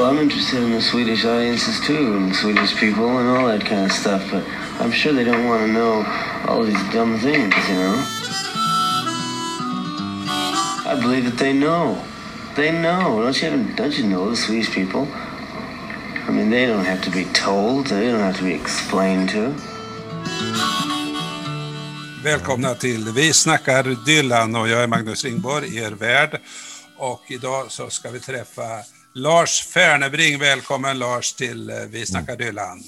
Well, I'm interested in the Swedish audiences too, and Swedish people and all that kind of stuff, but I'm sure they don't want to know all these dumb things, you know? I believe that they know. They know. Don't you, don't you know the Swedish people? I mean, they don't have to be told. They don't have to be explained to. Välkomna till Vi snackar Dylan och jag är Magnus Ringborg, er värd. Och idag så ska vi träffa Lars Fernebring. Välkommen Lars till eh, Vi snackar Dylan.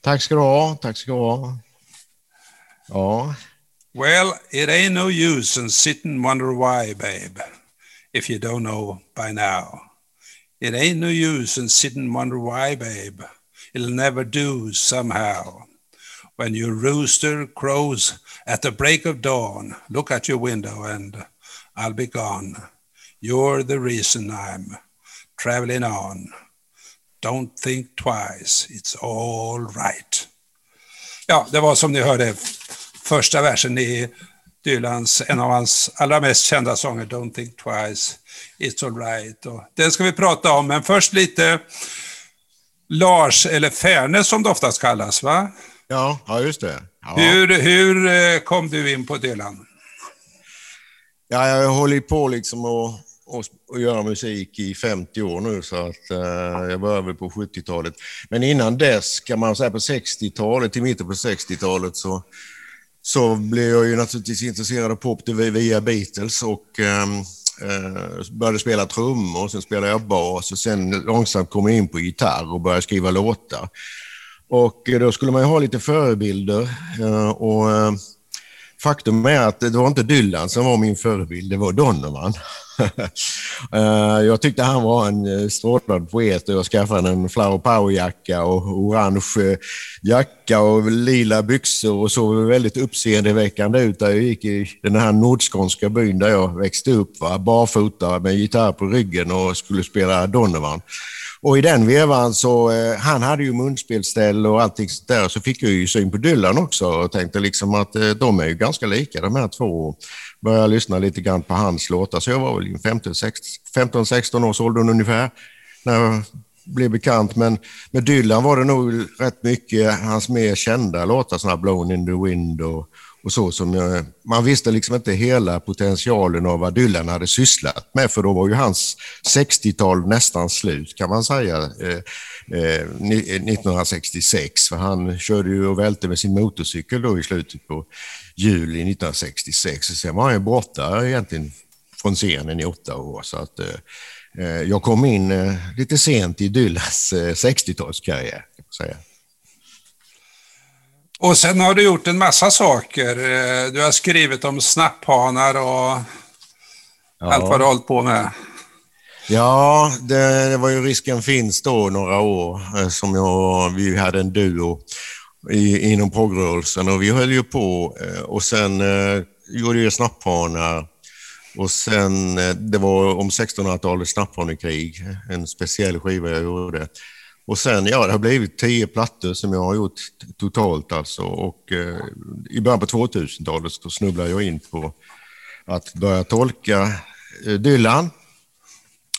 Tack ska du ha. Tack ska du ha. Ja. Well, it ain't no use in sit and wonder why, babe, if you don't know by now. It ain't no use in sit and wonder why, babe. It'll never do somehow. When your rooster crows at the break of dawn, look at your window and I'll be gone. You're the reason I'm traveling on. Don't think twice, it's all right. Ja, det var som ni hörde första versen i Dylans, en av hans allra mest kända sånger, Don't think twice, it's all right. Och den ska vi prata om, men först lite Lars, eller Färne som det oftast kallas, va? Ja, ja just det. Ja. Hur, hur eh, kom du in på Dylan? Ja, jag har hållit på liksom och, och, och göra musik i 50 år nu, så att eh, jag började väl på 70-talet. Men innan dess, kan man säga på 60-talet, till mitten på 60-talet, så, så blev jag ju naturligtvis intresserad av pop via Beatles och ehm, eh, började spela trummor, sen spelade jag bas och sen långsamt kom jag in på gitarr och började skriva låtar. Och eh, då skulle man ju ha lite förebilder. Eh, och eh, Faktum är att det var inte Dylan som var min förebild, det var Donovan. Eh, jag tyckte han var en eh, strålande poet och jag skaffade en Flower Power-jacka och orange eh, jacka och lila byxor och såg väldigt uppseendeväckande ut där jag gick i den här nordskånska byn där jag växte upp, va? barfota med gitarr på ryggen och skulle spela Donovan. Och i den vevan så, eh, han hade ju munspelställ och allting sånt där, så fick jag ju syn på Dylan också och tänkte liksom att eh, de är ju ganska lika de här två. Började lyssna lite grann på hans låtar, så jag var väl 15-16 års ålder ungefär när jag blev bekant. Men med Dylan var det nog rätt mycket hans mer kända låtar, sådana Blown in the wind och och så som jag, man visste liksom inte hela potentialen av vad Dylan hade sysslat med, för då var ju hans 60-tal nästan slut kan man säga, eh, eh, 1966. Eh, för han körde ju och välte med sin motorcykel då i slutet på juli 1966. Och sen var han ju borta egentligen från scenen i åtta år. Så att, eh, eh jag kom in eh, lite sent i Dylans 60-talskarriär, kan man säga. Och sen har du gjort en massa saker. Eh, du har skrivit om snapphanar och ja. allt vad du har hållit på med. Ja, det, det, var ju Risken finns då några år eh, som jag, vi hade en duo i, inom progrörelsen och vi höll ju på eh, och sen eh, gjorde jag snapphanar och sen, det var om 1600-talets snapphanekrig, en speciell skiva jag gjorde. Och sen, ja, det har blivit tio plattor som jag har gjort totalt alltså. Och eh, i början på 2000-talet så snubblade jag in på att börja tolka eh, Dylan.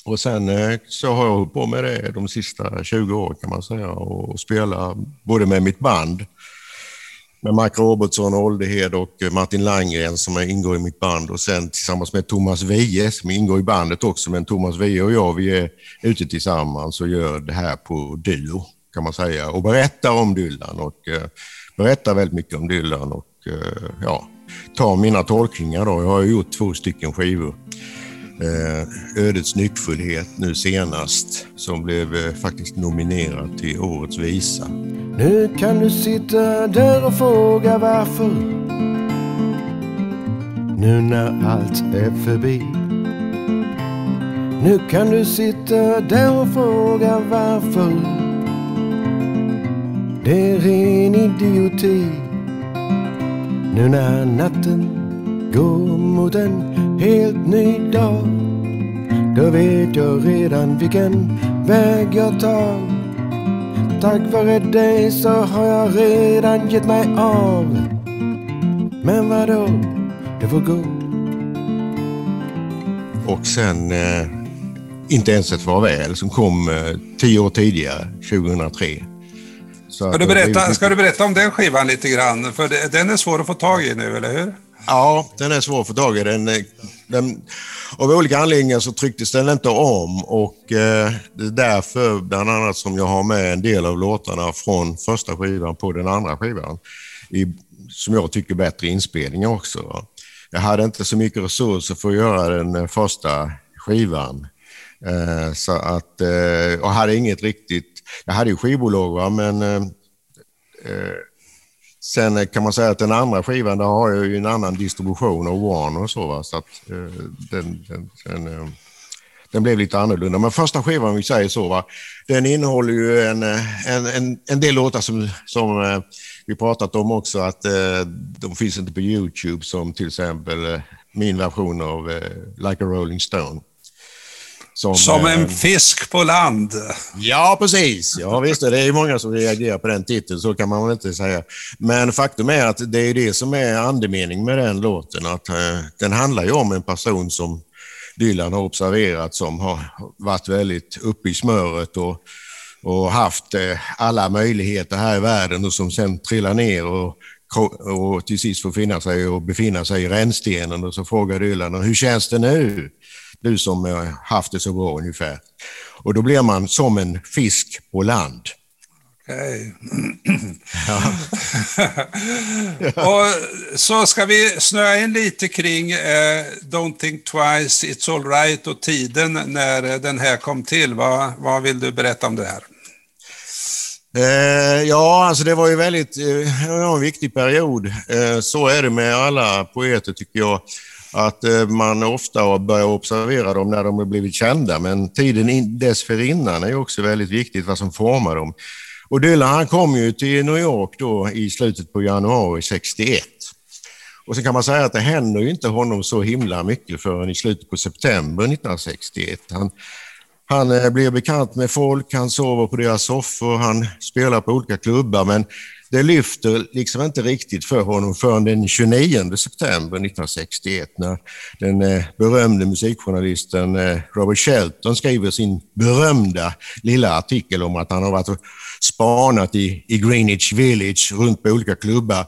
Och sen eh, så har jag hållit på med det de sista 20 åren kan man säga och spela både med mitt band med Mike Robertson, Oldehed och eh, Martin Langgren som ingår i mitt band och sen tillsammans med Thomas Wiehe som ingår i bandet också. Men Thomas Wiehe och jag, vi är ute tillsammans och gör det här på duo kan man säga och berättar om Dylan och eh, berättar väldigt mycket om Dylan och eh, ja, tar mina tolkningar då. Jag har gjort två stycken skivor eh, Ödets nyckfullhet nu senast som blev eh, faktiskt nominerad till Årets visa. Nu kan du sitta där och fråga varför Nu när allt är förbi Nu kan du sitta där och fråga varför Det är ren idioti Nu när natten går mot en helt ny dag. Då vet jag redan vilken väg jag tar. Tack vare dig så har jag redan gett mig av. Men vadå, det får gå. Och sen eh, Inte ens ett farväl som kom eh, tio år tidigare, 2003. Så ska, du berätta, ska du berätta om den skivan lite grann? För det, den är svår att få tag i nu, eller hur? Ja, den är svår att få tag i. Den, eh, den, av olika anledningar så trycktes den inte om och eh, det är därför bland annat som jag har med en del av låtarna från första skivan på den andra skivan. I, som jag tycker bättre inspelningar också. Jag hade inte så mycket resurser för att göra den eh, första skivan. Eh, så att, eh, och hade inget riktigt, jag hade ju skivbolag va, men eh, eh Sen eh, kan man säga att den andra skivan, där har jag ju en annan distribution av Warner. och så. Va? så att, eh, den, den, den, eh, den, blev lite annorlunda. Men första skivan, om vi säger så, va? den innehåller ju en, eh, en, en, en del låtar som, som eh, vi pratat om också, att eh, de finns inte på Youtube, som till exempel eh, min version av eh, Like a Rolling Stone. Som, som en eh, fisk på land. Ja, precis. Ja, visst, det är många som reagerar på den titeln, så kan man väl inte säga. Men faktum är att det är det som är andemening med den låten. Att, eh, den handlar ju om en person som Dylan har observerat som har varit väldigt uppe i smöret och, och haft eh, alla möjligheter här i världen och som sen trillar ner och och till sist får finna sig och befinna sig i rännstenen och så frågar Dylan hur känns det nu? Du som har haft det så bra ungefär. Och då blir man som en fisk på land. Okej. Ja. och så ska vi snöa in lite kring eh, Don't think twice, It's all right och tiden när den här kom till. Vad, vad vill du berätta om det här? Eh, ja, alltså det var ju väldigt, eh, en viktig period. Eh, så är det med alla poeter tycker jag att eh, man ofta börjar observera dem när de har blivit kända, men tiden dessförinnan är också väldigt viktigt, vad som formar dem. Och Dylan han kom ju till New York då i slutet på januari 61. Och så kan man säga att det händer ju inte honom så himla mycket förrän i slutet på september 1961. Han, han eh, blir bekant med folk, han sover på deras soffor, han spelar på olika klubbar, men det lyfter liksom inte riktigt för honom förrän den 29 september 1961 när den eh, berömde musikjournalisten eh, Robert Shelton skriver sin berömda lilla artikel om att han har varit och spanat i, i Greenwich Village runt på olika klubbar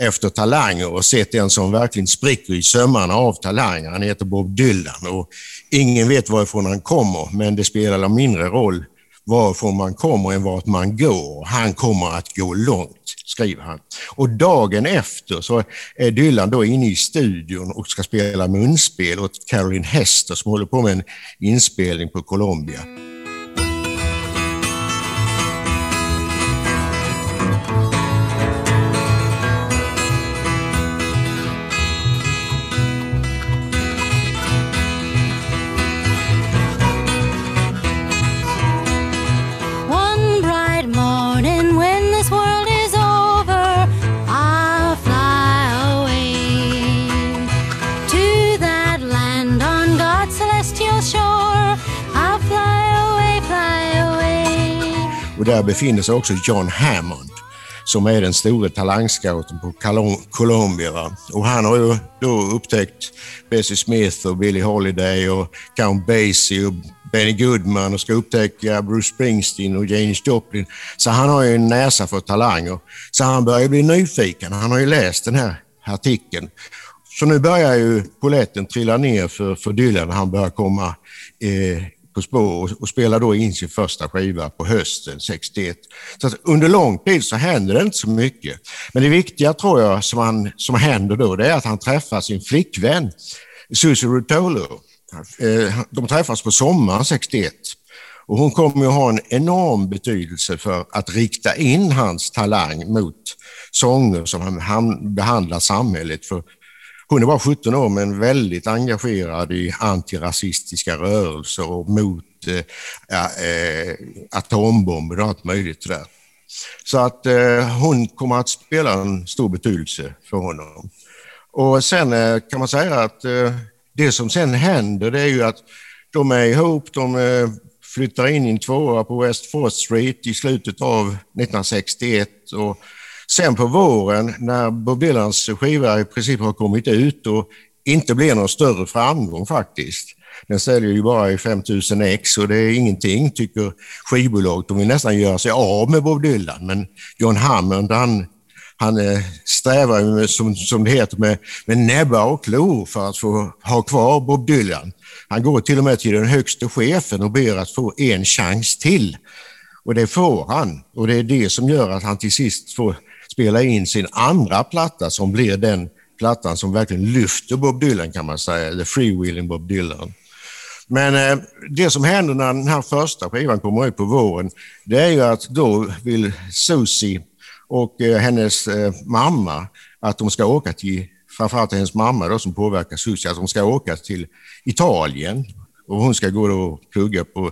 efter talanger och sett en som verkligen spricker i sömmarna av talanger. Han heter Bob Dylan och ingen vet varifrån han kommer, men det spelar mindre roll varifrån man kommer än vart man går. Han kommer att gå långt, skriver han. Och dagen efter så är Dylan då inne i studion och ska spela munspel åt Caroline Hester som håller på med en inspelning på Colombia. Och där befinner sig också John Hammond som är den stora talangscouten på Colombia. Och han har ju då upptäckt Bessie Smith och Billie Holiday och Count Basie och Benny Goodman och ska upptäcka Bruce Springsteen och Janis Joplin. Så han har ju en näsa för talanger. Så han börjar bli nyfiken. Han har ju läst den här artikeln. Så nu börjar ju poletten trilla ner för, för Dylan han börjar komma eh, på spår och, spelar då in sin första skiva på hösten 61. Så under lång tid så händer det inte så mycket. Men det viktiga tror jag som, han, som händer då, det är att han träffar sin flickvän Susie Rutolo. Eh, de träffas på sommaren 61. Och hon kommer att ha en enorm betydelse för att rikta in hans talang mot sånger som han behandlar samhället för hon är bara 17 år men väldigt engagerad i antirasistiska rörelser och mot eh, eh, atombomber och allt möjligt där. Så att eh, hon kommer att spela en stor betydelse för honom. Och sen eh, kan man säga att eh, det som sen händer det är ju att de är ihop, de eh, flyttar in i en tvåa på West Fourth Street i slutet av 1961 och Sen på våren när Bob Dylans skiva i princip har kommit ut och inte blir någon större framgång faktiskt, Den säljer ju bara i 5000 ex och det är ingenting, tycker skivbolaget. De vill nästan göra sig av med Bob Dylan. Men John Hammond, han, han eh, strävar med, som, som det heter med, med näbbar och klor för att få ha kvar Bob Dylan. Han går till och med till den högste chefen och ber att få en chans till. Och det får han. Och det är det som gör att han till sist får spela in sin andra platta som blir den plattan som verkligen lyfter Bob Dylan kan man säga, The Freewheeling Bob Dylan. Men eh, det som händer när den här första skivan kommer ut på våren, det är ju att då vill Susie och eh, hennes eh, mamma att de ska åka till, framförallt hennes mamma då, som påverkar Susie, att de ska åka till Italien och hon ska gå och plugga på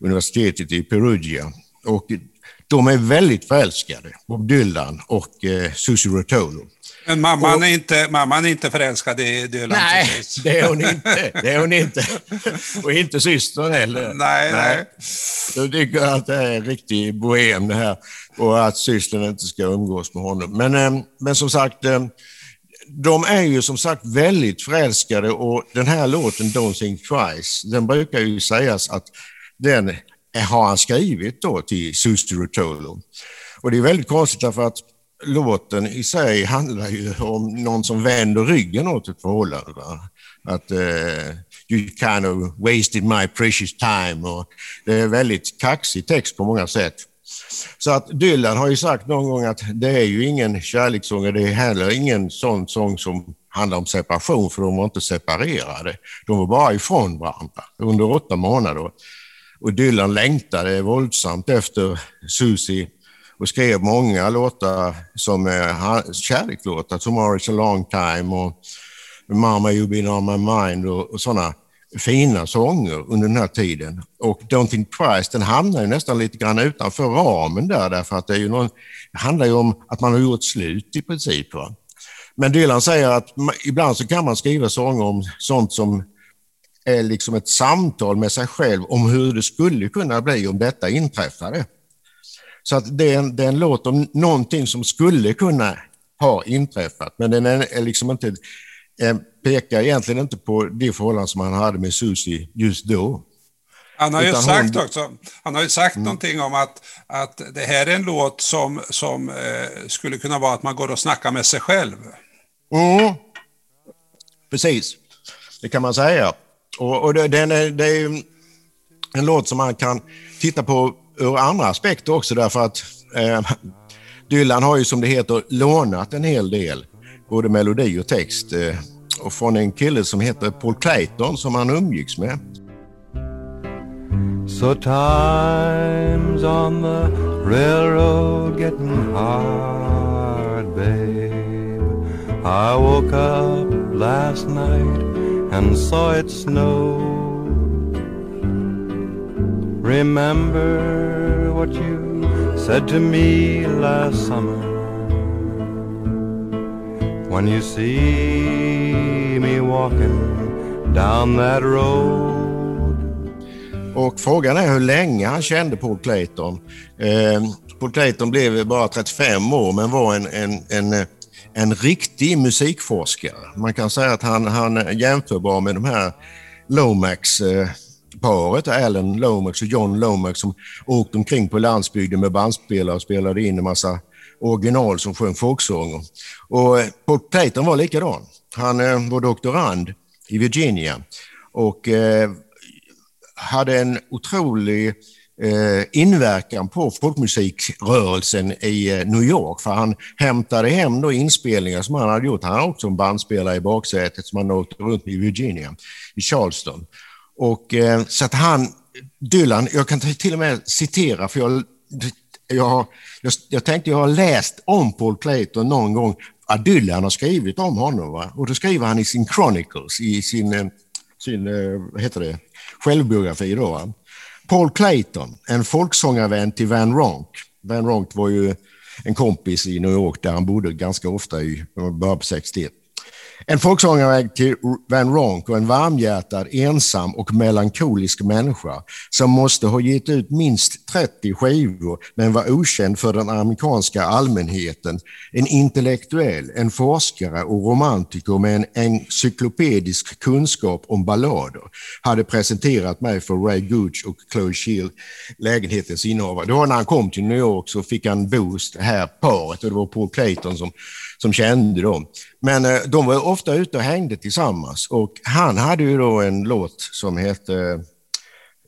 universitetet i Perugia. Och de är väldigt förälskade, Bob Dylan och eh, Susie Rotolo. Men mamman, och, är inte, mamman är inte förälskad i Dylan? Nej, det är hon inte. Det är hon inte. Och inte systern heller. Nej, nej. De tycker att det är en riktig bohem det här och att systern inte ska umgås med honom. Men, eh, men som sagt, eh, de är ju som sagt väldigt förälskade och den här låten Don't Think Twice, den brukar ju sägas att den har han skrivit då till Suster Rutolo. Och det är väldigt konstigt därför att låten i sig handlar ju om någon som vänder ryggen åt ett förhållande. Va? Att uh, you kind of wasted my precious time. Och det är väldigt kaxig text på många sätt. Så att Dylan har ju sagt någon gång att det är ju ingen kärlekssång och det är heller ingen sån sång som handlar om separation för de var inte separerade. De var bara ifrån varandra under åtta månader. Och Dylan längtade våldsamt efter Susie och skrev många låtar som är kärlekslåtar, is a long time och Mama you've been on my mind och, och sådana fina sånger under den här tiden. Och Don't think twice, den hamnar ju nästan lite grann utanför ramen där, därför att det, är ju någon, det handlar ju om att man har gjort slut i princip. Va? Men Dylan säger att ibland så kan man skriva sånger om sånt som är liksom ett samtal med sig själv om hur det skulle kunna bli om detta inträffade. Så att det är, en, det är en låt om någonting som skulle kunna ha inträffat, men den är, är liksom inte, eh, pekar egentligen inte på det förhållande som han hade med Susie just då. Han har ju sagt hon... också, han har ju sagt mm. någonting om att, att det här är en låt som, som eh, skulle kunna vara att man går och snackar med sig själv. Mm. Precis, det kan man säga. Och, och det, den är, det är en låt som man kan titta på ur andra aspekter också därför att eh, Dylan har ju som det heter lånat en hel del, både melodi och text, eh, och från en kille som heter Paul Clayton som han umgicks med. So times on the railroad getting hard babe I woke up last night and saw it snow. Remember what you said to me last summer. When you see me walking down that road. Och frågan är hur länge han kände Paul Clayton. Eh, Paul Clayton blev bara 35 år men var en, en, en, eh, en riktig musikforskare. Man kan säga att han, han är jämförbar med de här Lomax eh, paret, Alan Lomax och John Lomax, som åkte omkring på landsbygden med bandspelare och spelade in en massa original som sjöng folksånger. Och eh, Paul Clayton var likadan. Han eh, var doktorand i Virginia och eh, hade en otrolig Eh, inverkan på folkmusikrörelsen i eh, New York. För han hämtade hem då inspelningar som han hade gjort. Han har också en bandspelare i baksätet som han åkte runt i Virginia, i Charleston. Och, eh, så att han, Dylan, jag kan till och med citera, för jag, jag, jag, jag tänkte jag har läst om Paul Clayton någon gång, att Dylan har skrivit om honom. Va? Och då skriver han i sin Chronicles, i sin, eh, sin vad heter det, självbiografi. Då, va? Paul Clayton, en folksångarvän till Van Ronk. Van Ronk var ju en kompis i New York där han bodde ganska ofta i början på 61. En folksångare till Van Ronk och en varmhjärtad, ensam och melankolisk människa som måste ha gett ut minst 30 skivor men var okänd för den amerikanska allmänheten. En intellektuell, en forskare och romantiker med en encyklopedisk kunskap om ballader hade presenterat mig för Ray Gooch och Chloe Shield, lägenhetens innehavare. Det var när han kom till New York så fick han boost, det här paret, och det var Paul Clayton som som kände dem. Men eh, de var ofta ute och hängde tillsammans och han hade ju då en låt som hette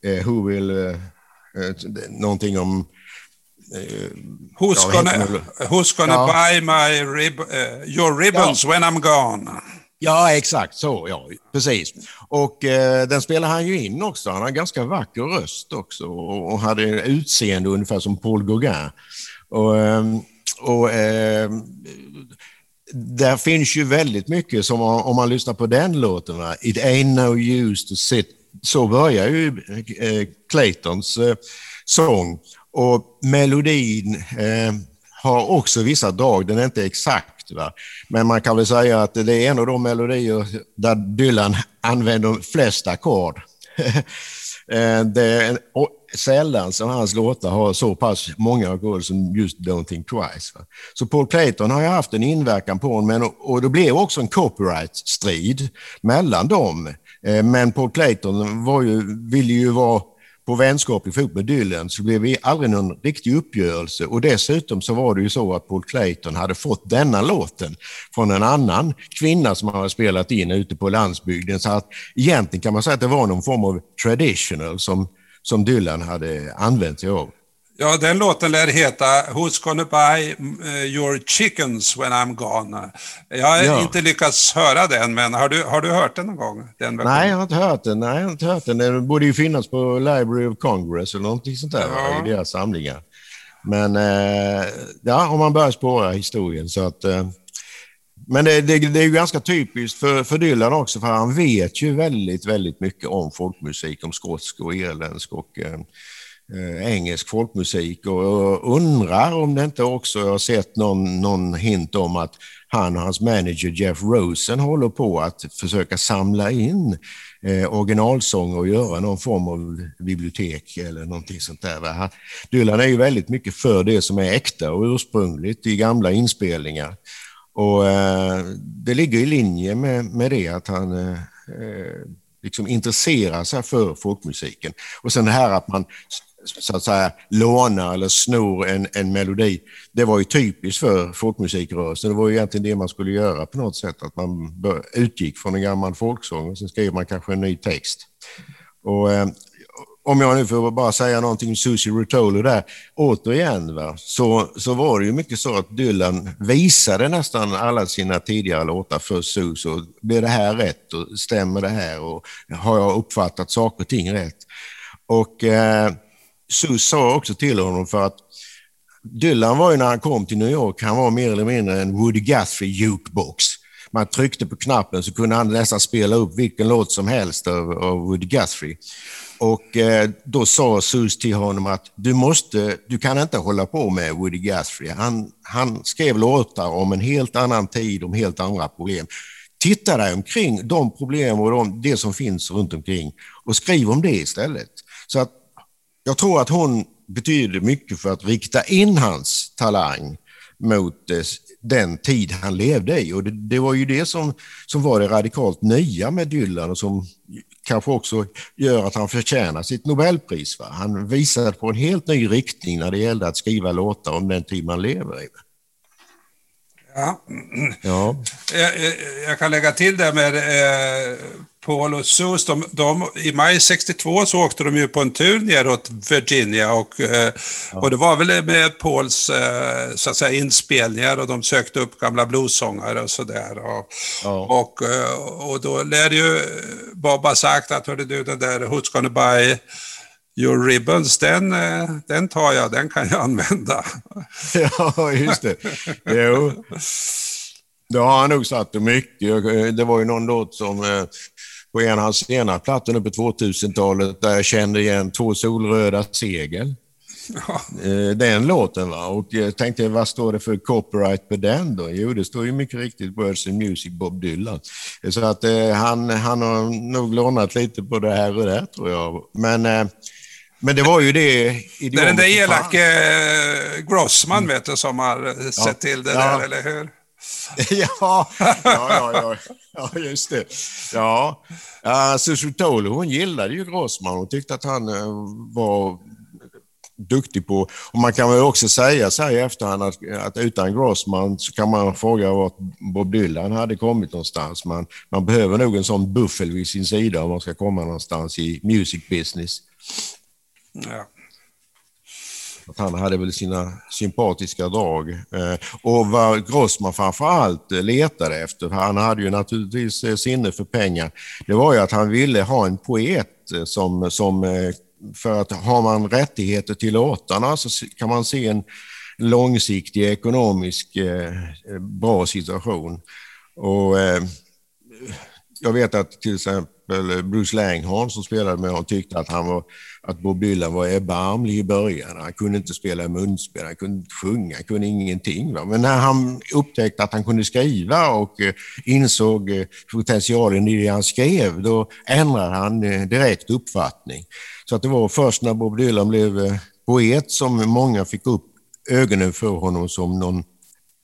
eh, Who will... Eh, eh någonting om... Eh, who's, gonna, who's gonna ja. buy my rib, uh, your ribbons ja. when I'm gone? Ja, exakt så. Ja, precis. Och eh, den spelar han ju in också. Han har ganska vacker röst också och, och hade utseende ungefär som Paul Gauguin. Och, ehm, och eh, där finns ju väldigt mycket som om man lyssnar på den låten. Va? It ain't no use to sit. Så börjar ju eh, Claytons eh, sång. Och melodin eh, har också vissa drag, den är inte exakt. Va? Men man kan väl säga att det är en av de melodier där Dylan använder flest ackord. Eh, det är sällan som hans låtar har så pass många ackord som just Don't think twice. Va? Så Paul Clayton har ju haft en inverkan på honom men, och det blev också en copyright-strid mellan dem. Eh, men Paul Clayton var ju, ville ju vara på vänskaplig fot med Dylan så blev det aldrig någon riktig uppgörelse och dessutom så var det ju så att Paul Clayton hade fått denna låten från en annan kvinna som han hade spelat in ute på landsbygden så att egentligen kan man säga att det var någon form av traditional som, som Dylan hade använt sig av. Ja, den låten lär heta Who's gonna buy eh, your chickens when I'm gone? Jag har ja. inte lyckats höra den, men har du, har du hört den någon gång? Den Nej, jag har inte hört den. Nej, jag har inte hört den. Den borde ju finnas på Library of Congress eller någonting sånt där ja. i deras samlingar. Men eh, ja, om man börjar spåra historien så att... Eh, men det, det, det, är ju ganska typiskt för, för Dylan också, för han vet ju väldigt, väldigt mycket om folkmusik, om skotsk och irländsk och eh, eh engelsk folkmusik och undrar om det inte också jag har sett någon, någon hint om att han och hans manager Jeff Rosen håller på att försöka samla in eh, originalsånger och göra någon form av bibliotek eller någonting sånt där. Dylan är ju väldigt mycket för det som är äkta och ursprungligt i gamla inspelningar. Och eh, det ligger i linje med, med det att han eh, eh liksom intresserar sig för folkmusiken. Och sen det här att man så att säga lånar eller snor en, en melodi. Det var ju typiskt för folkmusikrörelsen. Det var ju egentligen det man skulle göra på något sätt, att man utgick från en gammal folksång och sen skrev man kanske en ny text. Och, eh, om jag nu får bara säga någonting om Susie Rutolo där, återigen va, så, så var det ju mycket så att Dylan visade nästan alla sina tidigare låtar för Susie. Och blir det här rätt och stämmer det här och har jag uppfattat saker och ting rätt? Och eh, Sus sa också till honom för att Dylan var ju när han kom till New York, han var mer eller mindre en Woody Guthrie jukebox. Man tryckte på knappen så kunde han nästan spela upp vilken låt som helst av, av Woody Guthrie. Och eh, då sa Sus till honom att du, måste, du kan inte hålla på med Woody Guthrie. Han, han skrev låtar om en helt annan tid, om helt andra problem. Titta dig omkring de problem och de, det som finns runt omkring och skriv om det istället. Så att jag tror att hon betyder mycket för att rikta in hans talang mot eh, den tid han levde i. Och det, det, var ju det som, som var det radikalt nya med Dylan och som kanske också gör att han förtjänar sitt Nobelpris. Va? Han visade på en helt ny riktning när det gällde att skriva låtar om den tid man lever i. Ja. ja. Jag, jag, kan lägga till det med eh, Paul och Sus, de, de, i maj 62 så åkte de ju på en tur neråt Virginia och, eh, ja. och det var väl med Pauls eh, så att säga, inspelningar och de sökte upp gamla bluessångare och sådär. Och, ja. och, och då lär ju Bob ha sagt att hörde du den där Who's gonna buy Your Ribbons, den, eh, den tar jag, den kan jag använda. Ja, just det. Jo. Det har han nog satt mycket. Det var ju någon låt som eh, på en av hans sena plattor på 2000-talet där jag kände igen två solröda segel. Eh, den låten. Va? Och jag tänkte, vad står det för copyright på den då? Jo, det står ju mycket riktigt Words and Music Bob Dylan. Så att eh, han, han har nog lånat lite på det här och det tror jag. Men, eh, men det var ju det... Det är den där elake eh, Grossman, vet du, som har sett ja. till det ja. där, eller hur? ja, ja, ja, ja, just det. Ja, uh, Susie Tolo, hon gillade ju Grossman. Hon tyckte att han var duktig på. Och man kan väl också säga så här i efterhand att, att utan Grossman så kan man fråga vart Bob Dylan hade kommit någonstans. Man, man behöver nog en sån buffel vid sin sida om man ska komma någonstans i music business. Ja. Att han hade väl sina sympatiska drag. Eh, och vad Grossman framför allt letade efter, han hade ju naturligtvis eh, sinne för pengar, det var ju att han ville ha en poet eh, som, som för att har man rättigheter till låtarna så kan man se en långsiktig ekonomisk bra situation. Och, jag vet att till exempel Bruce Langhorn som spelade med honom tyckte att, han var, att Bob Dylan var erbarmlig i början. Han kunde inte spela munspel, han kunde inte sjunga, han kunde ingenting. Va? Men när han upptäckte att han kunde skriva och eh, insåg eh, potentialen i det han skrev, då ändrade han eh, direkt uppfattning. Så att det var först när Bob Dylan blev poet som många fick upp ögonen för honom som någon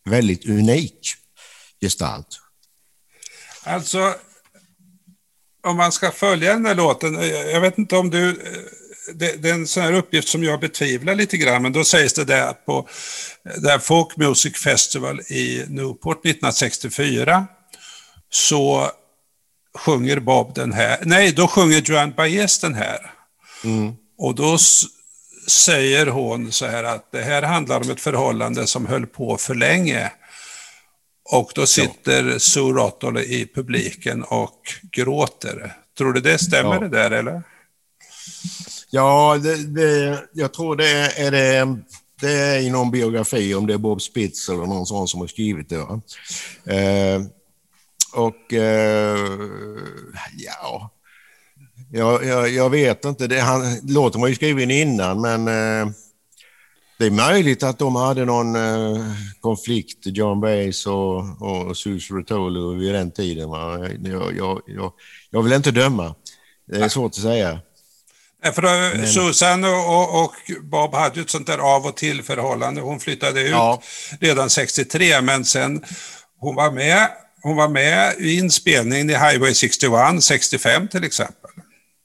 väldigt unik gestalt. Alltså, om man ska följa den här låten, eh, jag vet inte om du, eh, det, det är en sån här uppgift som jag betvivlar lite grann, men då sägs det där på där Folk Music Festival i Newport 1964 så sjunger Bob den här, nej då sjunger Joan Baez den här. Mm. Och då säger hon så här att det här handlar om ett förhållande som höll på för länge. Och då sitter ja. Sue Rottole i publiken och gråter. Tror du det stämmer ja. det där eller? Ja, det, det, jag tror det är, det, det är i någon biografi, om det är Bob Spitz eller någon sån som har skrivit det. Eh, och eh, ja, jag, jag, jag, vet inte. Det, han, låten var ju skriven innan, men eh, det är möjligt att de hade någon eh, konflikt, John Baez och, och Sus Rotolo vid den tiden. Jag, jag, jag, jag, vill inte döma. Det är svårt att säga. för då, men... Susan och, och, Bob hade ju ett sånt där av och till förhållande. Hon flyttade ut ja. redan 63, men sen hon var med hon var med i inspelningen i Highway 61, 65 till exempel.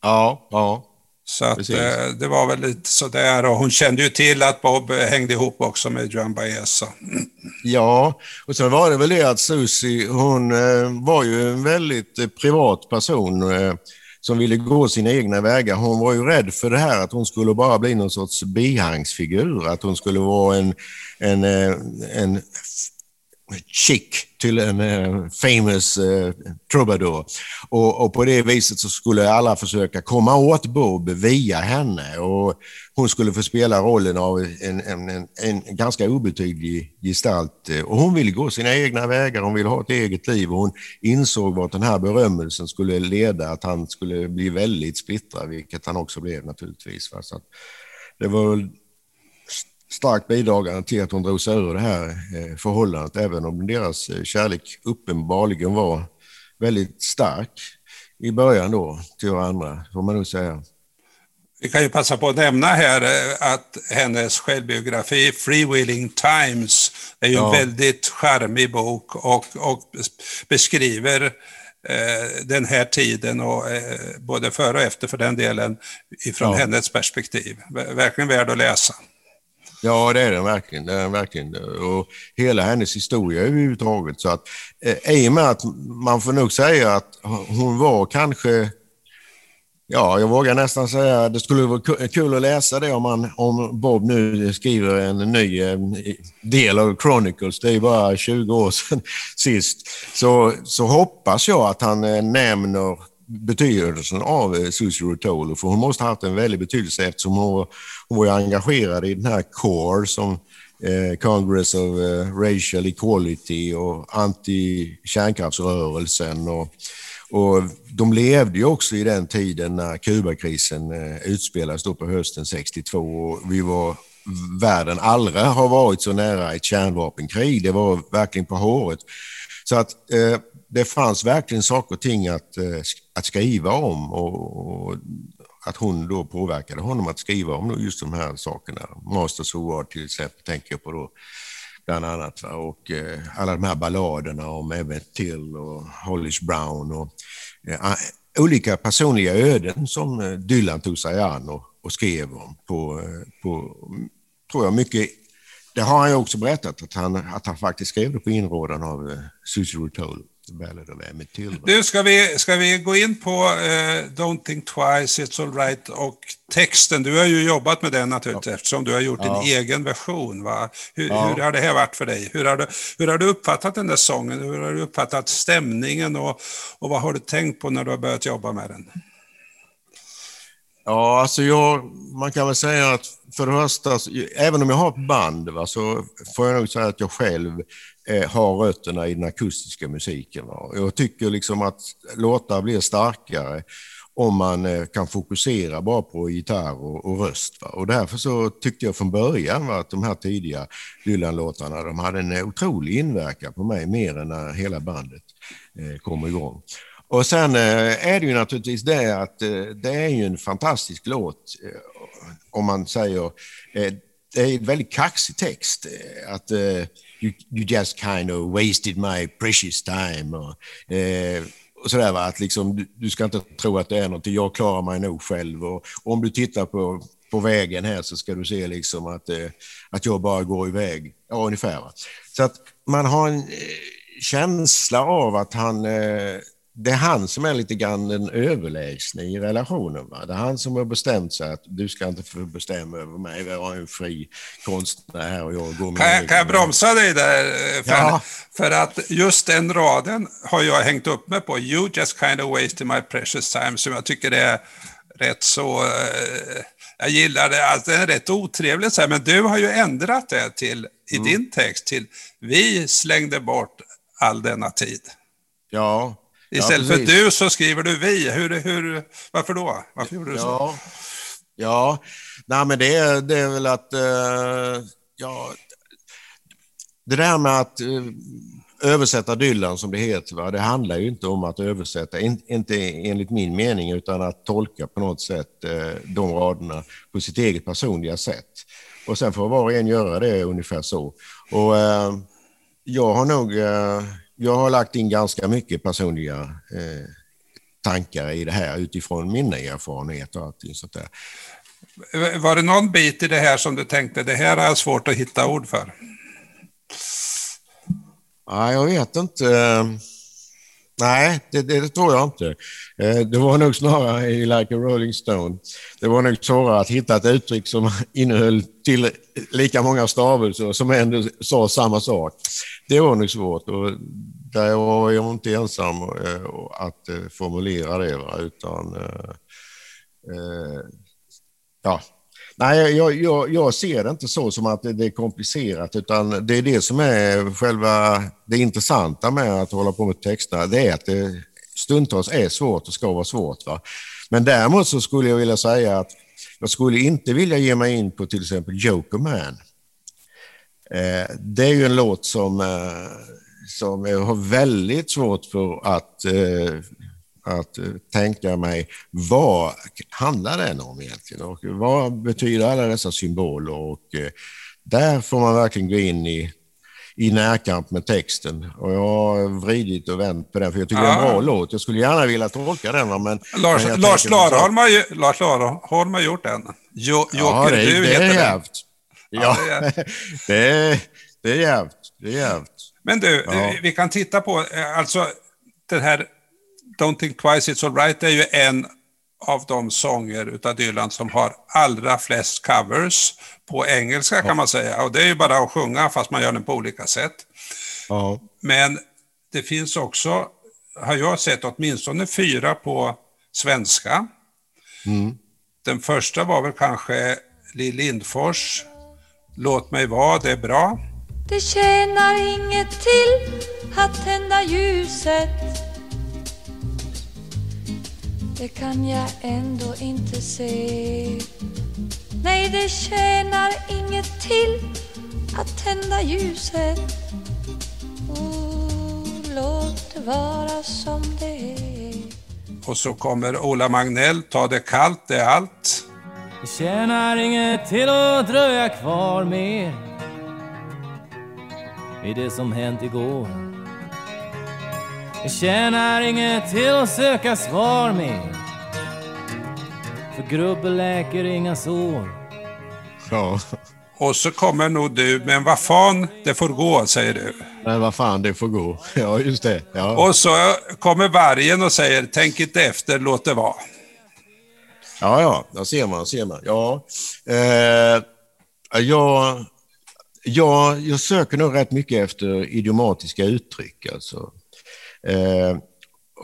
Ja, ja. Så att, eh, det var väl lite sådär och hon kände ju till att Bob hängde ihop också med Joan Baez. Ja, och så var det väl det att Susie, hon eh, var ju en väldigt eh, privat person eh, som ville gå sina egna vägar. Hon var ju rädd för det här att hon skulle bara bli någon sorts bihangsfigur, att hon skulle vara en, en, eh, en Chic till en uh, famous uh, troubadour. Och, och, på det viset så skulle alla försöka komma åt Bob via henne och hon skulle få spela rollen av en, en, en, en ganska obetydlig gestalt. Och hon ville gå sina egna vägar, hon ville ha ett eget liv och hon insåg vart den här berömmelsen skulle leda, att han skulle bli väldigt splittrad, vilket han också blev naturligtvis. Så det var starkt bidragande till att hon drog sig ur det här eh, förhållandet, även om deras eh, kärlek uppenbarligen var väldigt stark i början då till varandra, får man nog säga. Vi kan ju passa på att nämna här eh, att hennes självbiografi Freewheeling Times är ju ja. en väldigt charmig bok och, och beskriver eh, den här tiden och eh, både före och efter för den delen ifrån ja. hennes perspektiv. Verkligen värd att läsa. Ja, det är den verkligen. Det är den verkligen. Och hela hennes historia överhuvudtaget. Så att, eh, I och med att man får nog säga att hon var kanske Ja, jag vågar nästan säga att det skulle vara kul att läsa det om, man, om Bob nu skriver en ny eh, del av Chronicles. Det är bara 20 år sedan sist. Så, så hoppas jag att han eh, nämner betydelsen av eh, Susie Rotolo, för hon måste ha haft en väldig betydelse eftersom hon, hon var engagerad i den här CORE som eh, Congress of eh, Racial Equality och anti-kärnkraftsrörelsen och, Och de levde ju också i den tiden när Kubakrisen eh, utspelades då på hösten 62 och vi var världen aldrig har varit så nära ett kärnvapenkrig. Det var verkligen på håret. Så att eh, det fanns verkligen saker och ting att, eh, att skriva om och, och, att hon då påverkade honom att skriva om just de här sakerna. Masters of War till exempel tänker jag på då bland annat. Va? Och eh, alla de här balladerna om Emmett Till och Hollis Brown och eh, olika personliga öden som eh, Dylan tog sig an och, och skrev om på, eh, på, tror jag, mycket det har han ju också berättat, att han, att han faktiskt skrev det på inrådan av eh, Susie Rutolo. Du, ska vi, ska vi gå in på uh, Don't think twice, it's alright och texten. Du har ju jobbat med den naturligtvis ja. eftersom du har gjort ja. din egen version. Va? Hur, ja. hur, har det här varit för dig? Hur har, du, hur har du uppfattat den där sången? Hur har du uppfattat stämningen och, och vad har du tänkt på när du har börjat jobba med den? Ja, alltså jag, man kan väl säga att för det första, även om jag har ett band va, så får jag nog säga att jag själv Eh, har rötterna i den akustiska musiken. Jag tycker liksom att låtar blir starkare om man eh, kan fokusera bara på gitarr och, och röst. Va. Och därför så tyckte jag från början va, att de här tidiga Dylan-låtarna de hade en otrolig inverkan på mig, mer än när hela bandet eh, kom igång. Och sen eh, är det ju naturligtvis det att eh, det är ju en fantastisk låt eh, om man säger eh, det är en väldigt kaxig text. Att you, you, just kind of wasted my precious time. Och, eh, och sådär, va? Att liksom, du, du, ska inte tro att det är någonting. jag klarar mig nog själv. Och, och om du tittar på, på vägen här så ska du se liksom att, eh, att jag bara går iväg. Ja, ungefär. Va? Så att man har en eh, känsla av att han det är han som är lite grann den överlägsne i relationen. Va? Det är han som har bestämt sig att du ska inte få bestämma över mig. Jag är en fri konstnär här och jag går med... Kan jag, kan jag bromsa dig där? För, ja. för att just den raden har jag hängt upp mig på. You just kind of wasted my precious time, som jag tycker är rätt så... Eh, jag gillar det, alltså det är rätt otrevligt, men du har ju ändrat det till, i mm. din text till vi slängde bort all denna tid. Ja, Istället ja, för du så skriver du vi. Hur, hur, varför då? Varför gjorde du så? Ja, ja. Nej, men det, är, det är väl att... Uh, ja, det där med att uh, översätta Dylan som det heter, va? det handlar ju inte om att översätta, in, inte enligt min mening, utan att tolka på något sätt uh, de raderna på sitt eget personliga sätt. Och sen får var och en göra det ungefär så. Och jag har nog jag har lagt in ganska mycket personliga eh, tankar i det här utifrån mina erfarenheter och allting sånt där. Var det någon bit i det här som du tänkte, det här jag svårt att hitta ord för? Nej, jag vet inte. Nej, det, det, det, tror jag inte. Eh, det var nog snarare i Like a Rolling Stone. Det var nog svårare att hitta ett uttryck som innehöll till lika många stavelser som ändå sa samma sak. Det var nog svårt och där var jag inte ensam eh, att eh, formulera det, utan ja, Nej, jag, jag, jag, ser det inte så som att det är komplicerat, utan det är det som är själva det intressanta med att hålla på med texterna. Det är att det stundtals är svårt och ska vara svårt. Va? Men däremot så skulle jag vilja säga att jag skulle inte vilja ge mig in på till exempel Joker Man. Eh, det är ju en låt som, eh, som jag har väldigt svårt för att eh, att eh, tänka mig vad handlar den om egentligen och vad betyder alla dessa symboler och eh, där får man verkligen gå in i, i närkamp med texten och jag har vridit och vänt på den för jag tycker ja. det är en bra låt. Jag skulle gärna vilja tolka den men... Lars, men Lars Larholm har, ju, Lars Larholm har gjort den. Jo, ja, det, du det är jävligt. Ja, det är, det är jävligt. Det är jävligt. Men du, ja. vi kan titta på, eh, alltså den här Don't think twice it's alright är ju en av de sånger utav Dylan som har allra flest covers på engelska kan man säga. Och det är ju bara att sjunga fast man gör den på olika sätt. Ja. Men det finns också, har jag sett, åtminstone fyra på svenska. Mm. Den första var väl kanske Lill Lindfors, Låt mig vara, det är bra. Det tjänar inget till att tända ljuset det kan jag ändå inte se. Nej, det tjänar inget till att tända ljuset. Oh, låt det vara som det är. Och så kommer Ola Magnell, ta det kallt, det är allt. Det tjänar inget till att dröja kvar mer i det som hänt igår. Det tjänar inget till att söka svar mer för grubbel läker inga sår. Ja. Och så kommer nog du, men vad fan, det får gå, säger du. Men vad fan, det får gå. Ja, just det. Ja. Och så kommer vargen och säger, tänk inte efter, låt det vara. Ja, ja, där ser man, ser man. Ja, eh, jag, jag, jag söker nog rätt mycket efter idiomatiska uttryck. Alltså. Eh,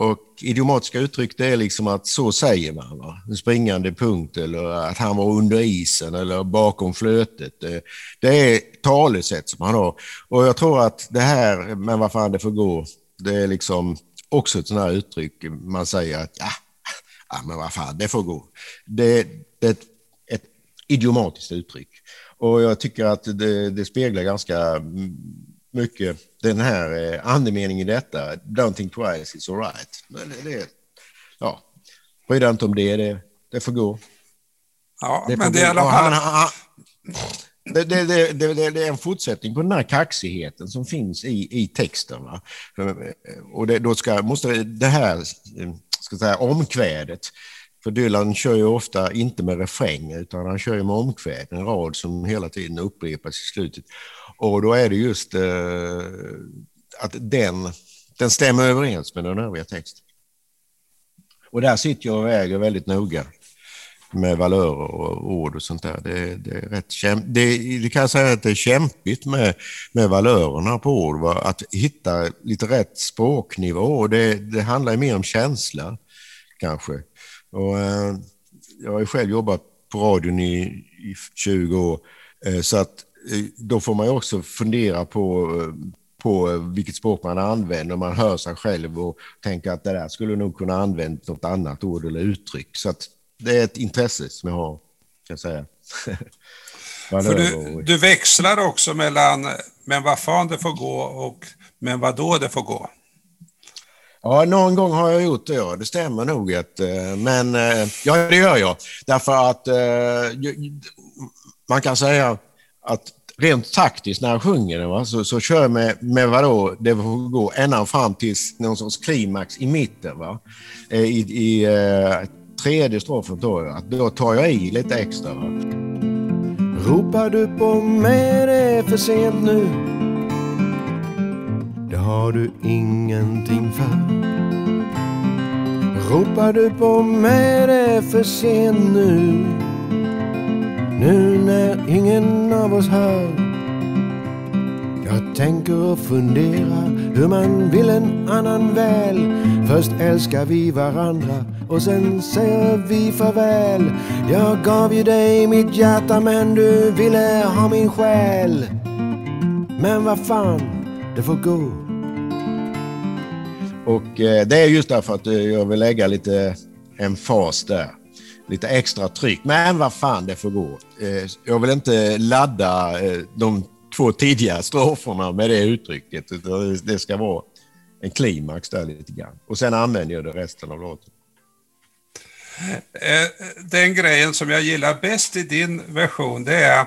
och idiomatiska uttryck det är liksom att så säger man. Va? En springande punkt eller att han var under isen eller bakom flötet. Eh, det, är talesätt som han har. Och jag tror att det här, men vad fan det får gå, det är liksom också ett sånt här uttryck man säger att ja, ja men vad fan det får gå. Det, det är ett, ett idiomatiskt uttryck. Och jag tycker att det, det speglar ganska mm, mycket den här eh, andemeningen i detta. Don't think twice, it's alright. Det, det, ja, bry dig inte om det, det, det får gå. Ja, det men det är i alla fall... Det, det, det, det, är en fortsättning på den här kaxigheten som finns i, i texten. Va? Och det, då ska, måste det här ska säga, omkvädet, för Dylan kör ju ofta inte med refräng utan han kör med omkväd, en rad som hela tiden upprepas i slutet. Och då är det just eh, att den, den stämmer överens med den övriga texten. Och där sitter jag och väger väldigt noga med valörer och ord och sånt där. Det, det är rätt kämp det, det kan jag säga att det är kämpigt med, med valörerna på ord, va? att hitta lite rätt språknivå. Det, det handlar mer om känsla, kanske. Och, eh, jag har ju själv jobbat på radion i, i 20 år, eh, så att då får man ju också fundera på, eh, på vilket språk man använder. Man hör sig själv och tänker att det där skulle nog kunna använda något annat ord eller uttryck. Så det är ett intresse som jag har, kan jag säga. För du, du växlar också mellan men vad fan det får gå och men vad då det får gå. Ja, någon gång har jag gjort det, ja. Det stämmer nog. Att, eh, men ja, det gör jag. Därför att man kan säga att rent taktiskt när jag sjunger den, va, så, så kör jag med, med vadå, det får gå ända fram till någon sorts klimax i mitten. Va? Eh, I, i eh, tredje strofen då, att då tar jag i lite extra. Va? Ropar du på mig, det är för sent nu. Det har du ingenting för. Ropar du på mig, det är för sent nu. Nu när ingen av oss hör Jag tänker och funderar hur man vill en annan väl. Först älskar vi varandra och sen säger vi farväl. Jag gav ju dig mitt hjärta men du ville ha min själ. Men vad fan, det får gå. Och eh, det är just därför att eh, jag vill lägga lite emfas där lite extra tryck. Men vad fan, det får gå. Eh, jag vill inte ladda eh, de två tidiga stroferna med det uttrycket. Det ska vara en klimax där lite grann. Och sen använder jag det resten av låten. Eh, den grejen som jag gillar bäst i din version, det är...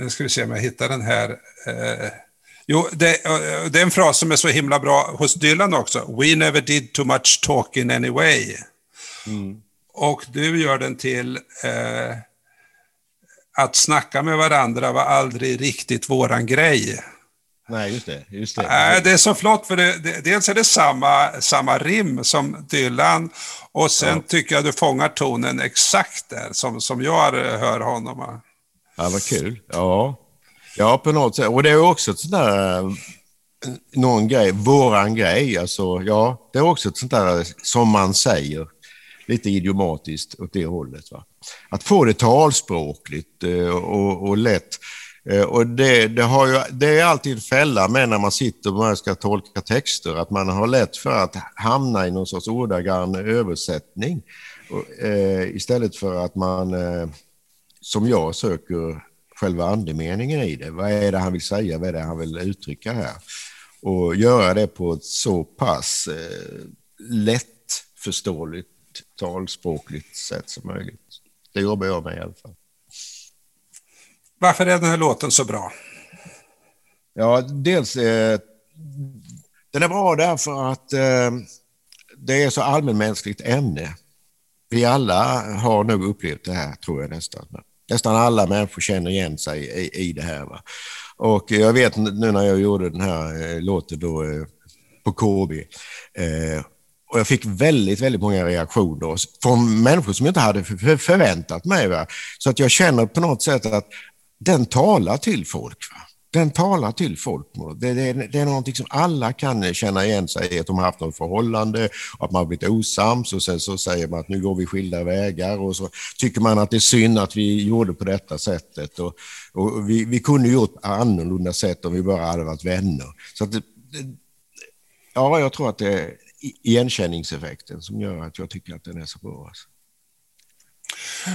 Nu ska vi se om jag hittar den här. Jo, det, det är en fras som är så himla bra hos Dylan också. We never did too much talking anyway. Mm. Och du gör den till eh, att snacka med varandra var aldrig riktigt våran grej. Nej, just det. Just det. Äh, det är så flott, för det, det, dels är det samma, samma rim som Dylan och sen ja. tycker jag du fångar tonen exakt där som, som jag hör honom. Ja, vad kul. Ja. ja, på något sätt. Och det är också ett sånt där, eh, någon grej, våran grej. Alltså, ja, det är också ett sånt där som man säger lite idiomatiskt åt det hållet. Va? Att få det talspråkligt eh, och, och lätt Eh, och det, det, har ju, det är alltid en fälla med när man sitter och ska tolka texter, att man har lätt för att hamna i någon sorts ordagrann översättning. Eh, istället för att man, eh, som jag, söker själva andemeningen i det. Vad är det han vill säga? Vad är det han vill uttrycka här? Och göra det på ett så pass eh, lättförståeligt, talspråkligt sätt som möjligt. Det jobbar jag med i alla fall. Varför är den här låten så bra? Ja, dels... Eh, den är bra därför att eh, det är så allmänmänskligt ämne. Vi alla har nog upplevt det här, tror jag nästan. Nästan alla människor känner igen sig i, i det här. Va? Och jag vet nu när jag gjorde den här eh, låten då, eh, på KB, eh, och jag fick väldigt, väldigt många reaktioner från människor som jag inte hade förväntat mig. Va? Så att jag känner på något sätt att den talar till folk. Va? Den talar till folk. Det, det, det, är någonting som alla kan känna igen sig i, att de har haft något förhållande, att man har blivit osams och sen så säger man att nu går vi skilda vägar och så tycker man att det är synd att vi gjorde på detta sättet. Och, och vi, vi kunde gjort annorlunda sätt om vi bara hade varit vänner. Så att det, ja, jag tror att det igenkänningseffekten som gör att jag tycker att den är så bra. Alltså.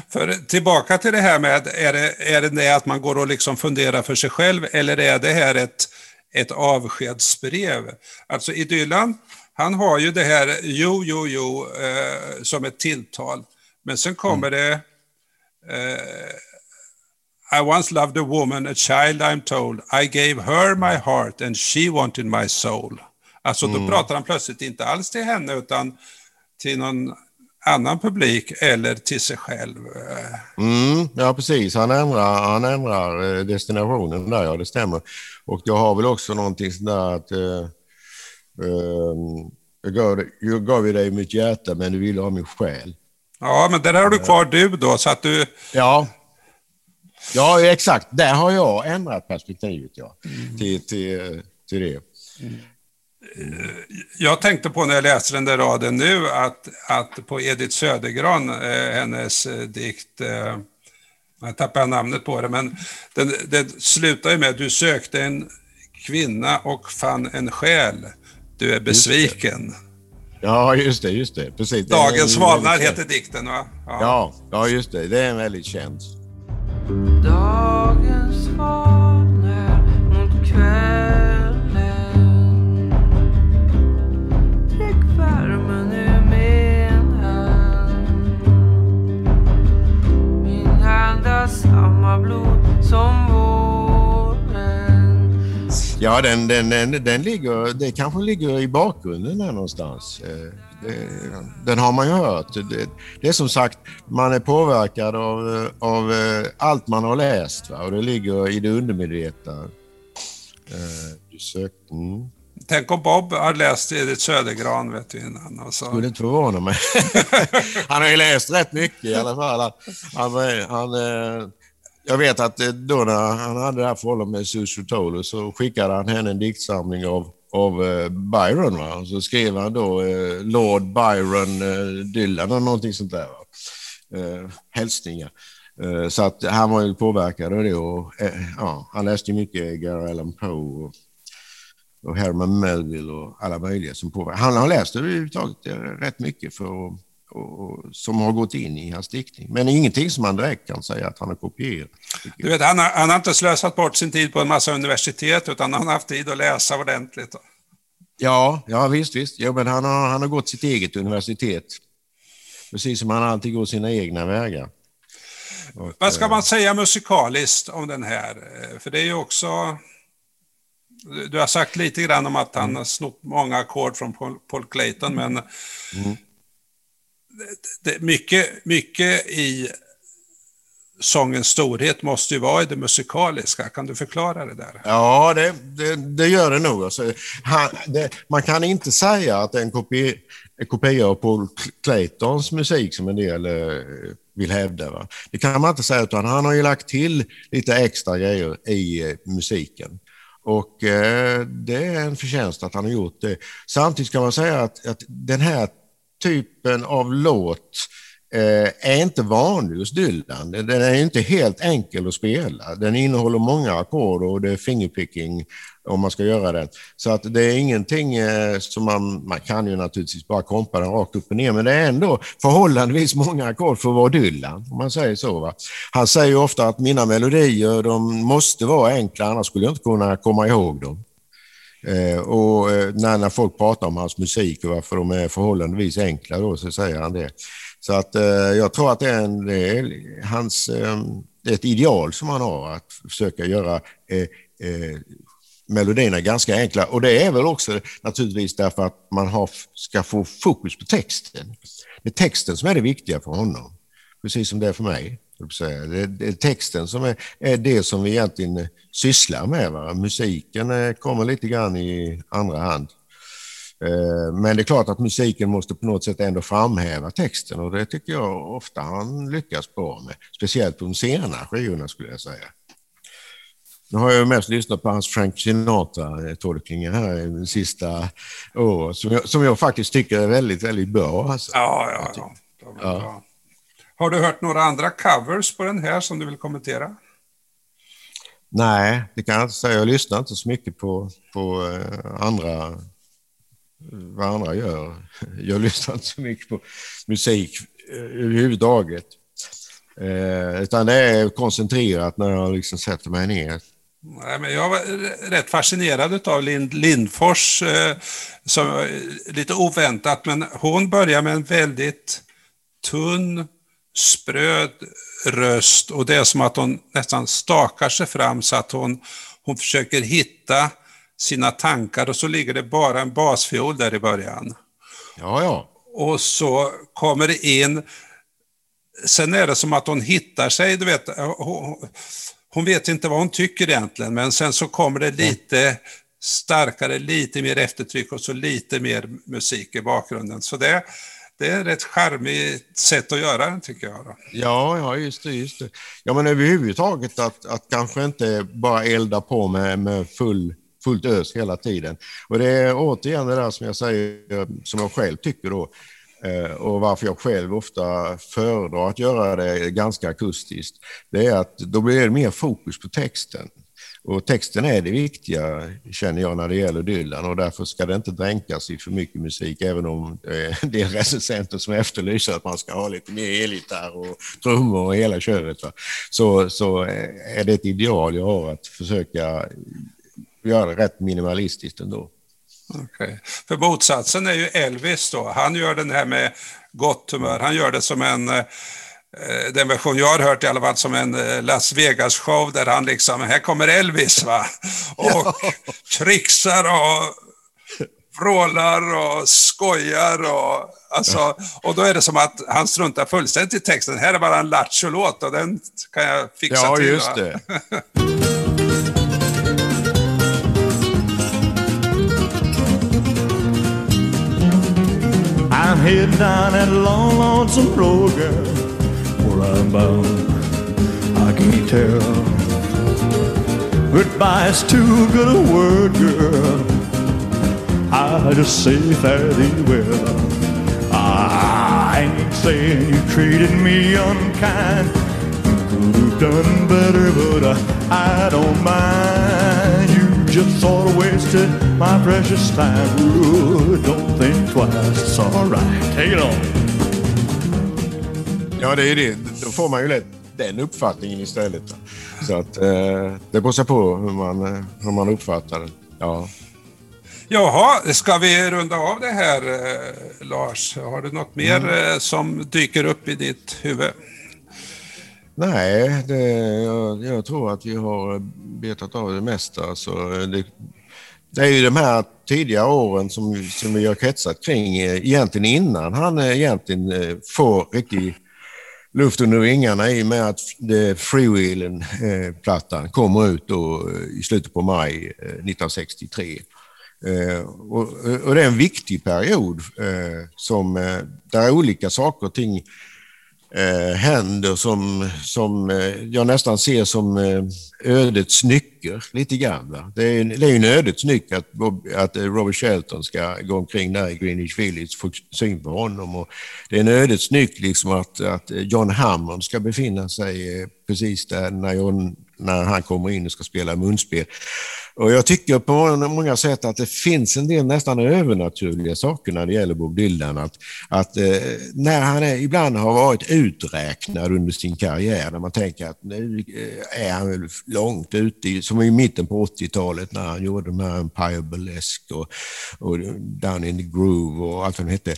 För tillbaka till det här med, är det, är det det att man går och liksom funderar för sig själv eller är det här ett, ett avskedsbrev? Alltså i Dylan, han har ju det här jo, jo, jo eh, som ett tilltal. Men sen kommer mm. det eh, I once loved a woman, a child I'm told. I gave her my heart and she wanted my soul. Alltså då mm. pratar han plötsligt inte alls till henne utan till någon annan publik eller till sig själv. Mm, ja, precis. Han ändrar, han ändrar eh, destinationen där, ja det stämmer. Och jag har väl också någonting sådär att eh, eh, jag, gav, jag gav dig mitt hjärta men du ville ha min själ. Ja, men där har du kvar du då, så att du... Ja, ja exakt. Där har jag ändrat perspektivet ja, mm. till, till, till det. Mm jag tänkte på när jag läste den där raden nu att, att på Edith Södergran, eh, hennes eh, dikt, eh, jag tappar namnet på det, men den, den slutar ju med du sökte en kvinna och fann en själ. Du är besviken. Ja, just det, just det. Precis. Dagens svalnar heter dikten, va? Ja. ja. Ja, just det. Det är en väldigt känd. Dagens svalnar mot kväll samma blod som våren. Ja, den, den, den, den ligger, det kanske ligger i bakgrunden där någonstans. Eh, den har man ju hört. Det, det, är som sagt, man är påverkad av, av eh, allt man har läst va? och det ligger i det undermedvetna. Eh, du sökte, mm. Tänk om Bob har läst Edith Södergran vet du, innan. Och så. Skulle inte förvåna mig. han har ju läst rätt mycket i alla fall. Han, han, jag vet att eh, då när han hade det här förhållandet med Susie Tolo så skickade han henne en diktsamling av, av uh, Byron. Va? Så skrev han då Lord Byron Dylan eller någonting sånt där. Uh, hälsningar. Så att han var ju påverkad av det. Och, ja, han läste mycket Edgar Allan Poe och, och Herman Melville och alla möjliga som påverkade. Han har läst överhuvudtaget rätt mycket för att och, som har gått in i hans diktning. Men ingenting som man direkt kan säga att han har kopierat. Du vet, han, har, han har inte slösat bort sin tid på en massa universitet, utan han har haft tid att läsa ordentligt. Ja, ja visst, visst. Jo, men han har, han har gått sitt eget universitet. Precis som han alltid går sina egna vägar. Och, Vad ska man säga musikaliskt om den här? För det är ju också... Du har sagt lite grann om att han har snott många ackord från Paul Clayton, men mm det, mycket, mycket i sångens storhet måste ju vara i det musikaliska. Kan du förklara det där? Ja, det, det, det gör det nog. Alltså, han, det, man kan inte säga att det är en kopia, en kopia av Paul Claytons musik som en del eh, vill hävda. Va? Det kan man inte säga, utan han har ju lagt till lite extra grejer i eh, musiken. Och eh, det är en förtjänst att han har gjort det. Samtidigt kan man säga att, att den här typen av låt eh, är inte vanlig hos Dylan. Den är inte helt enkel att spela. Den innehåller många ackord och det är fingerpicking om man ska göra det. Så att det är ingenting eh, som man, man kan ju naturligtvis bara kompa den rakt upp och ner, men det är ändå förhållandevis många ackord för att vara Dylan, om man säger så. Va? Han säger ofta att mina melodier, de måste vara enkla, annars skulle jag inte kunna komma ihåg dem. Eh, och eh, när, när folk pratar om hans musik och varför de är förhållandevis enkla då, så säger han det. Så att eh, jag tror att det är, en, det är hans, eh, ett ideal som han har, att försöka göra eh, eh melodierna ganska enkla. Och det är väl också naturligtvis därför att man har, ska få fokus på texten. Det är texten som är det viktiga för honom, precis som det är för mig. Det är texten som är, är det som vi egentligen eh, sysslar med. Va? Musiken eh, kommer lite grann i andra hand. Eh, men det är klart att musiken måste på något sätt ändå framhäva texten och det tycker jag ofta han lyckas bra med. Speciellt på de sena skivorna skulle jag säga. Nu har jag mest lyssnat på hans Frank Sinatra-tolkningar här i de sista åren som jag, som jag faktiskt tycker är väldigt, väldigt bra. Alltså. Ja, ja, ja. ja. Bra. Har du hört några andra covers på den här som du vill kommentera? Nej, det kan jag inte säga. Jag lyssnar inte så mycket på, på eh, andra, vad andra gör. Jag lyssnar inte så mycket på musik eh, överhuvudtaget. Eh, utan det är koncentrerat när jag liksom sätter mig ner. Nej, men jag var rätt fascinerad av Lind Lindfors, eh, som, lite oväntat, men hon börjar med en väldigt tunn, spröd röst och det är som att hon nästan stakar sig fram så att hon, hon försöker hitta sina tankar och så ligger det bara en basfiol där i början. Ja, ja. Och så kommer det in, sen är det som att hon hittar sig, du vet, hon, hon vet inte vad hon tycker egentligen, men sen så kommer det lite starkare, lite mer eftertryck och så lite mer musik i bakgrunden. Så det, det är ett charmigt sätt att göra den tycker jag. Då. Ja, ja just det. Just det. Ja, men överhuvudtaget att, att kanske inte bara elda på med, med full, fullt ös hela tiden. Och det är återigen det där som jag säger, som jag själv tycker då, Eh, och varför jag själv ofta föredrar att göra det ganska akustiskt, det är att då blir det mer fokus på texten. Och texten är det viktiga, känner jag, när det gäller Dylan och därför ska det inte dränkas i för mycket musik, även om eh, det är recensenter som efterlyser att man ska ha lite mer elgitarr och trummor och hela köret. Va? Så, så eh, är det ett ideal jag har att försöka göra det rätt minimalistiskt ändå. Okay. För motsatsen är ju Elvis då. Han gör den här med gott humör. Han gör det som en Eh, den version jag har hört i alla fall som en eh, Las Vegas-show där han liksom, här kommer Elvis va, och ja. trixar och vrålar och skojar och, alltså, och då är det som att han struntar fullständigt i texten. Här är bara en lattjo-låt och den kan jag fixa ja, till. Ja, just det. Heading down that long, lonesome road, girl where I'm bound. I can't tell. Goodbye's too good a word, girl. I just say fare well. I ain't saying you treated me unkind. You could have done better, but I, I don't mind. Just sort of wasted my precious time. Ooh, don't think twice, it's alright. Take it on. Ja, det är det. Då får man ju lätt den uppfattningen istället. Så att eh, det beror sig på hur man, hur man uppfattar det. Ja. Jaha, ska vi runda av det här eh, Lars? Har du något mer mm. eh, som dyker upp i ditt huvud? Nej, det, jag, jag, tror att vi har betat av det mesta. Alltså, det, det är ju de här tidiga åren som, som vi har kretsat kring eh, egentligen innan han eh, egentligen eh, får riktig luft under vingarna i och med att Freewheelen-plattan kommer ut då i slutet på maj 1963. Och, och det är en viktig period som, där olika saker och ting eh, händer som, som eh, jag nästan ser som eh, ödets nycker lite grann. Va? Det, är, det är ju en ödets nycker att, Bob, att eh, Robert Shelton ska gå omkring där i Greenwich Village, få syn på honom. Och det är en ödets nyck liksom att, att eh, John Hammond ska befinna sig precis där när, John, när han kommer in och ska spela munspel. Och jag tycker på många sätt att det finns en del nästan övernaturliga saker när det gäller Bob Dylan. Att, att eh, när han är, ibland har varit uträknad under sin karriär, när man tänker att nu eh, är han väl långt ute, som i mitten på 80-talet när han gjorde de här Empire Burlesque och, och Down in the Groove och allt vad de hette.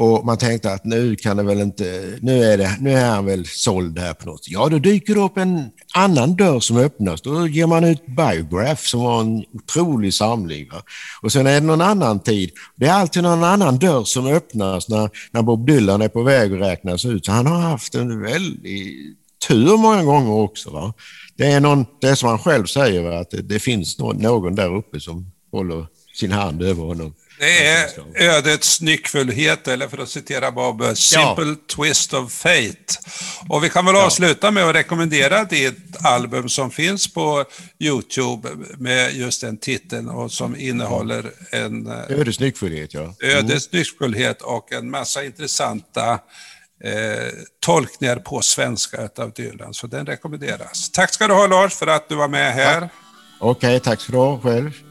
Och man tänkte att nu kan det väl inte, nu är, det, nu är han väl såld här på något. Ja, då dyker det upp en annan dörr som öppnas. Då ger man ut Biograph som var en otrolig samling. Va? Och sen är det någon annan tid. Det är alltid någon annan dörr som öppnas när, när Bob Dylan är på väg att räknas ut. Så han har haft en väldig tur många gånger också. Va? Det är någon, det är som han själv säger, va? att det, det finns någon, någon där uppe som håller sin hand över honom. Det är ödets nyckfullhet, eller för att citera Bob, Simple ja. Twist of Fate. Och vi kan väl ja. avsluta med att rekommendera ditt album som finns på YouTube med just den titeln och som innehåller en... Eh, ödets nyckfullhet, ja. Mm. Ödets nyckfullhet och en massa intressanta eh, tolkningar på svenska av Dylan. Så den rekommenderas. Tack ska du ha Lars för att du var med här. Okej, okay, tack ska du ha själv.